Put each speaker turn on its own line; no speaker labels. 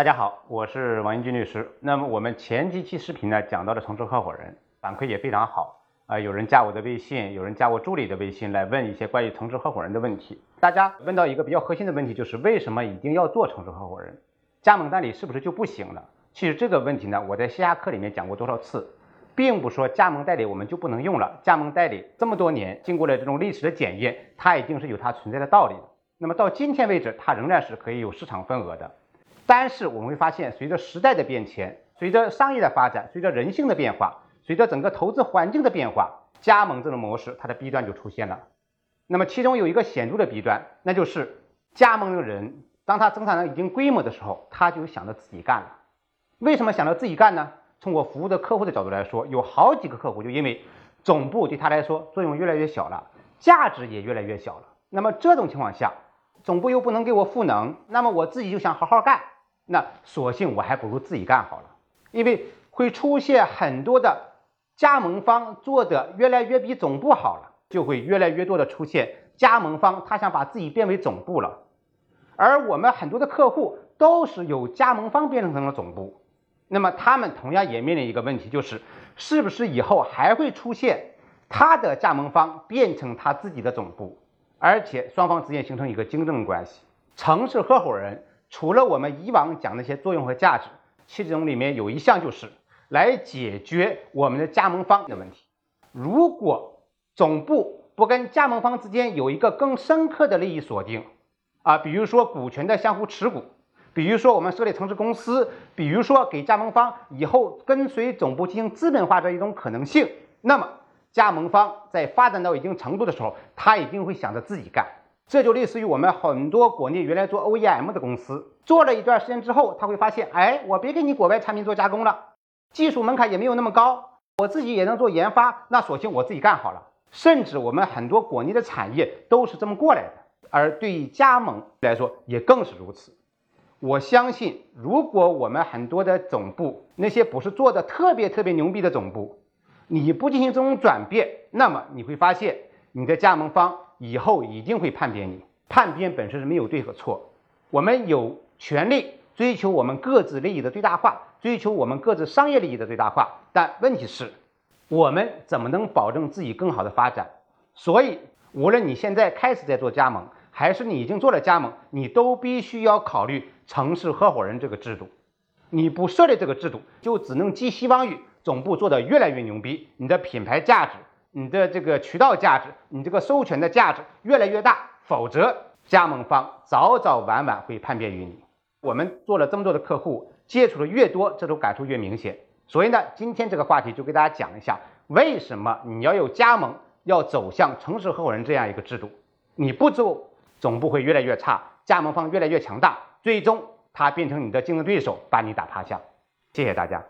大家好，我是王英军律师。那么我们前几期视频呢，讲到了城市合伙人，反馈也非常好啊、有人加我的微信，有人加我助理的微信来问一些关于城市合伙人的问题。大家问到一个比较核心的问题，就是为什么一定要做城市合伙人？加盟代理是不是就不行了？其实这个问题呢，我在线下课里面讲过多少次，并不说加盟代理我们就不能用了。加盟代理这么多年经过了这种历史的检验，它已经是有它存在的道理的。那么到今天为止，它仍然是可以有市场份额的。但是我们会发现，随着时代的变迁，随着商业的发展，随着人性的变化，随着整个投资环境的变化，加盟这种模式它的弊端就出现了。那么其中有一个显著的弊端，那就是加盟的人，当他增长到一定规模的时候，他就想着自己干了。为什么想着自己干呢？从我服务的客户的角度来说，有好几个客户就因为总部对他来说作用越来越小了，价值也越来越小了。那么这种情况下，总部又不能给我赋能，那么我自己就想好好干，那索性我还不如自己干好了，因为会出现很多的加盟方做的越来越比总部好了，就会越来越多的出现加盟方他想把自己变为总部了，而我们很多的客户都是由加盟方变成了总部，那么他们同样也面临一个问题，就是是不是以后还会出现他的加盟方变成他自己的总部？而且双方之间形成一个竞争关系。城市合伙人除了我们以往讲那些作用和价值，其中里面有一项就是来解决我们的加盟方的问题。如果总部不跟加盟方之间有一个更深刻的利益锁定啊，比如说股权的相互持股，比如说我们设立城市公司，比如说给加盟方以后跟随总部进行资本化这一种可能性，那么。加盟方在发展到一定程度的时候，他一定会想着自己干。这就类似于我们很多国内原来做 OEM 的公司，做了一段时间之后，他会发现，哎，我别给你国外产品做加工了，技术门槛也没有那么高，我自己也能做研发，那索性我自己干好了。甚至我们很多国内的产业都是这么过来的，而对于加盟来说也更是如此。我相信，如果我们很多的总部那些不是做的特别特别牛逼的总部，你不进行这种转变，那么你会发现你的加盟方以后一定会叛变你。叛变本身是没有对和错，我们有权利追求我们各自利益的最大化，追求我们各自商业利益的最大化。但问题是，我们怎么能保证自己更好的发展？所以，无论你现在开始在做加盟，还是你已经做了加盟，你都必须要考虑城市合伙人这个制度。你不设立这个制度，就只能寄希望于。总部做的越来越牛逼，你的品牌价值、你的这个渠道价值、你这个授权的价值越来越大，否则加盟方早早晚晚会叛变于你。我们做了这么多的客户，接触的越多，这种感触越明显。所以呢，今天这个话题就给大家讲一下，为什么你要有加盟，要走向城市合伙人这样一个制度。你不做，总部会越来越差，加盟方越来越强大，最终他变成你的竞争对手，把你打趴下。谢谢大家。